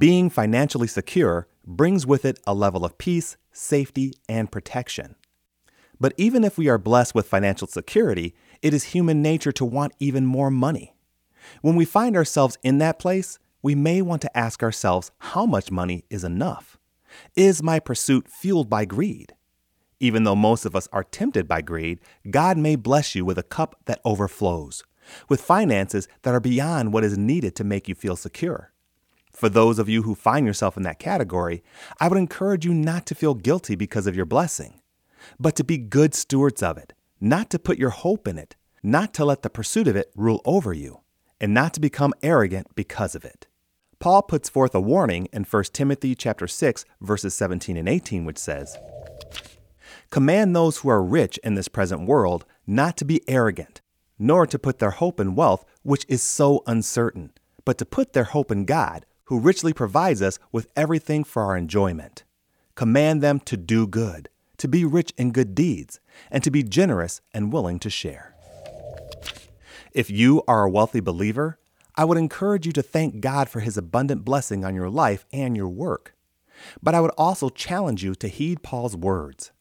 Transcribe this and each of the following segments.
Being financially secure brings with it a level of peace, safety, and protection. But even if we are blessed with financial security, it is human nature to want even more money. When we find ourselves in that place, we may want to ask ourselves how much money is enough? Is my pursuit fueled by greed? Even though most of us are tempted by greed, God may bless you with a cup that overflows, with finances that are beyond what is needed to make you feel secure. For those of you who find yourself in that category, I would encourage you not to feel guilty because of your blessing, but to be good stewards of it, not to put your hope in it, not to let the pursuit of it rule over you, and not to become arrogant because of it. Paul puts forth a warning in 1 Timothy chapter 6 verses 17 and 18 which says, Command those who are rich in this present world not to be arrogant, nor to put their hope in wealth which is so uncertain, but to put their hope in God, who richly provides us with everything for our enjoyment. Command them to do good, to be rich in good deeds, and to be generous and willing to share. If you are a wealthy believer, I would encourage you to thank God for his abundant blessing on your life and your work. But I would also challenge you to heed Paul's words.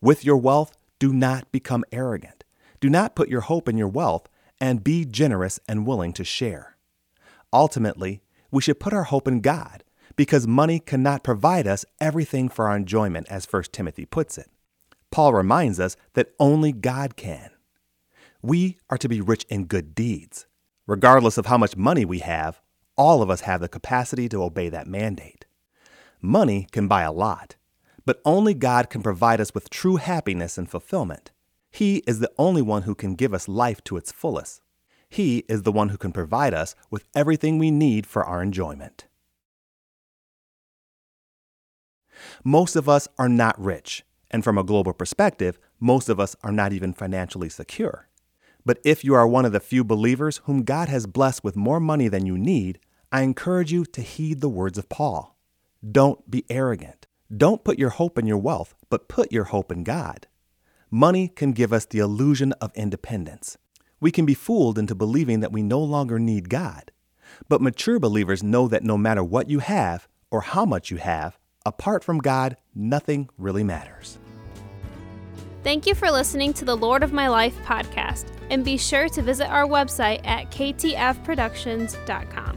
With your wealth, do not become arrogant. Do not put your hope in your wealth, and be generous and willing to share. Ultimately, we should put our hope in God because money cannot provide us everything for our enjoyment, as 1 Timothy puts it. Paul reminds us that only God can. We are to be rich in good deeds. Regardless of how much money we have, all of us have the capacity to obey that mandate. Money can buy a lot, but only God can provide us with true happiness and fulfillment. He is the only one who can give us life to its fullest. He is the one who can provide us with everything we need for our enjoyment. Most of us are not rich, and from a global perspective, most of us are not even financially secure. But if you are one of the few believers whom God has blessed with more money than you need, I encourage you to heed the words of Paul. Don't be arrogant. Don't put your hope in your wealth, but put your hope in God. Money can give us the illusion of independence we can be fooled into believing that we no longer need God. But mature believers know that no matter what you have or how much you have, apart from God, nothing really matters. Thank you for listening to the Lord of My Life podcast, and be sure to visit our website at ktfproductions.com.